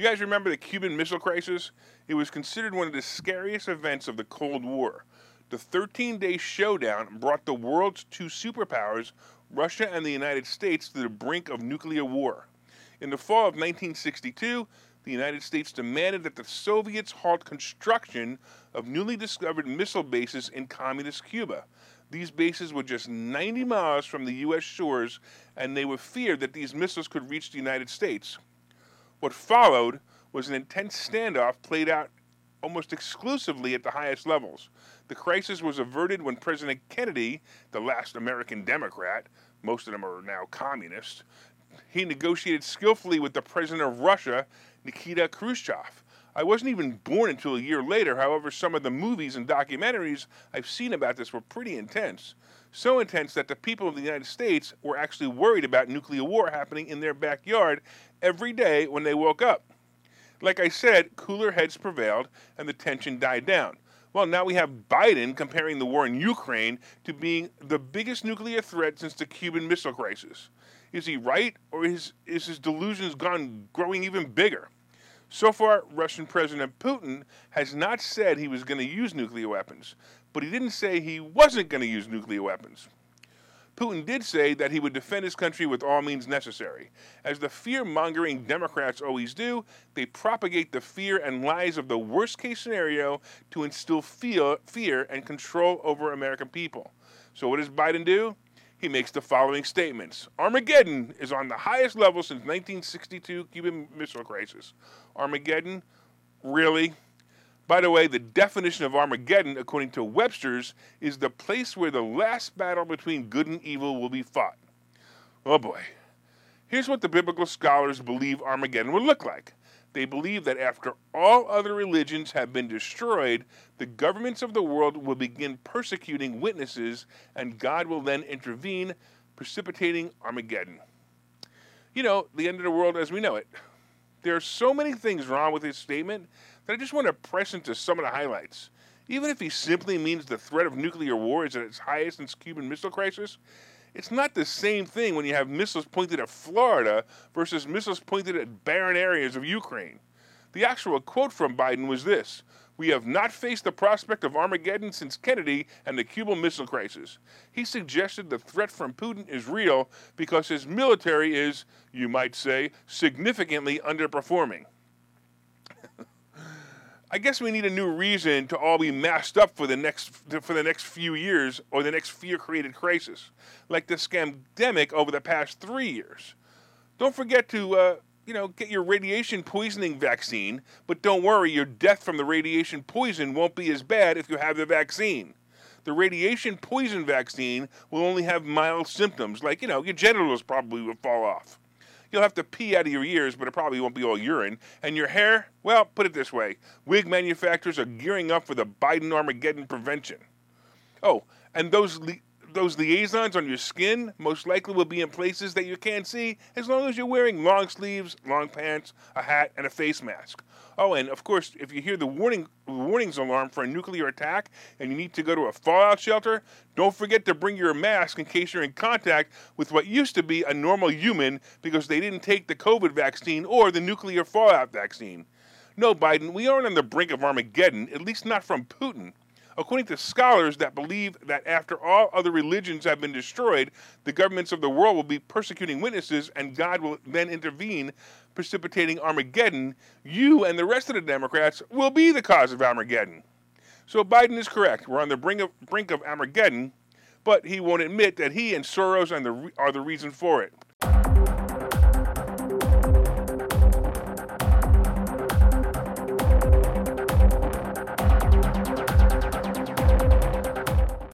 You guys remember the Cuban Missile Crisis? It was considered one of the scariest events of the Cold War. The 13 day showdown brought the world's two superpowers, Russia and the United States, to the brink of nuclear war. In the fall of 1962, the United States demanded that the Soviets halt construction of newly discovered missile bases in communist Cuba. These bases were just 90 miles from the U.S. shores, and they were feared that these missiles could reach the United States. What followed was an intense standoff played out almost exclusively at the highest levels. The crisis was averted when President Kennedy, the last American Democrat, most of them are now communists, he negotiated skillfully with the president of Russia, Nikita Khrushchev. I wasn't even born until a year later, however, some of the movies and documentaries I've seen about this were pretty intense. So intense that the people of the United States were actually worried about nuclear war happening in their backyard every day when they woke up. Like I said, cooler heads prevailed and the tension died down. Well, now we have Biden comparing the war in Ukraine to being the biggest nuclear threat since the Cuban Missile Crisis. Is he right, or is, is his delusions gone growing even bigger? So far, Russian President Putin has not said he was going to use nuclear weapons, but he didn't say he wasn't going to use nuclear weapons. Putin did say that he would defend his country with all means necessary. As the fear mongering Democrats always do, they propagate the fear and lies of the worst case scenario to instill fear, fear and control over American people. So, what does Biden do? He makes the following statements Armageddon is on the highest level since 1962 Cuban Missile Crisis. Armageddon? Really? By the way, the definition of Armageddon, according to Webster's, is the place where the last battle between good and evil will be fought. Oh boy. Here's what the biblical scholars believe Armageddon would look like. They believe that after all other religions have been destroyed, the governments of the world will begin persecuting witnesses, and God will then intervene, precipitating Armageddon. You know, the end of the world as we know it. There are so many things wrong with his statement that I just want to press into some of the highlights. Even if he simply means the threat of nuclear war is at its highest since Cuban Missile Crisis, it's not the same thing when you have missiles pointed at Florida versus missiles pointed at barren areas of Ukraine. The actual quote from Biden was this We have not faced the prospect of Armageddon since Kennedy and the Cuban Missile Crisis. He suggested the threat from Putin is real because his military is, you might say, significantly underperforming. I guess we need a new reason to all be masked up for the next for the next few years or the next fear-created crisis, like the scamdemic over the past three years. Don't forget to uh, you know get your radiation poisoning vaccine, but don't worry, your death from the radiation poison won't be as bad if you have the vaccine. The radiation poison vaccine will only have mild symptoms, like you know your genitals probably will fall off. You'll have to pee out of your ears, but it probably won't be all urine. And your hair, well, put it this way wig manufacturers are gearing up for the Biden Armageddon prevention. Oh, and those li- those liaisons on your skin most likely will be in places that you can't see as long as you're wearing long sleeves, long pants, a hat, and a face mask. Oh, and of course, if you hear the warning warnings alarm for a nuclear attack and you need to go to a fallout shelter, don't forget to bring your mask in case you're in contact with what used to be a normal human because they didn't take the COVID vaccine or the nuclear fallout vaccine. No, Biden, we aren't on the brink of Armageddon, at least not from Putin. According to scholars that believe that after all other religions have been destroyed, the governments of the world will be persecuting witnesses and God will then intervene, precipitating Armageddon, you and the rest of the Democrats will be the cause of Armageddon. So Biden is correct. We're on the brink of, brink of Armageddon, but he won't admit that he and Soros are the, are the reason for it.